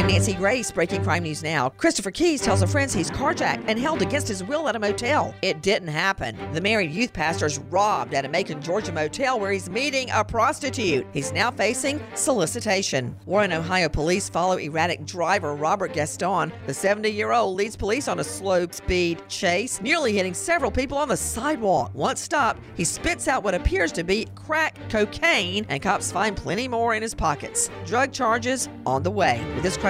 I'm Nancy Grace. Breaking crime news now. Christopher Keys tells a friend he's carjacked and held against his will at a motel. It didn't happen. The married youth pastor is robbed at a Macon, Georgia motel where he's meeting a prostitute. He's now facing solicitation. Warren, Ohio police follow erratic driver Robert Gaston. The 70 year old leads police on a slow speed chase, nearly hitting several people on the sidewalk. Once stopped, he spits out what appears to be crack cocaine, and cops find plenty more in his pockets. Drug charges on the way. With this crime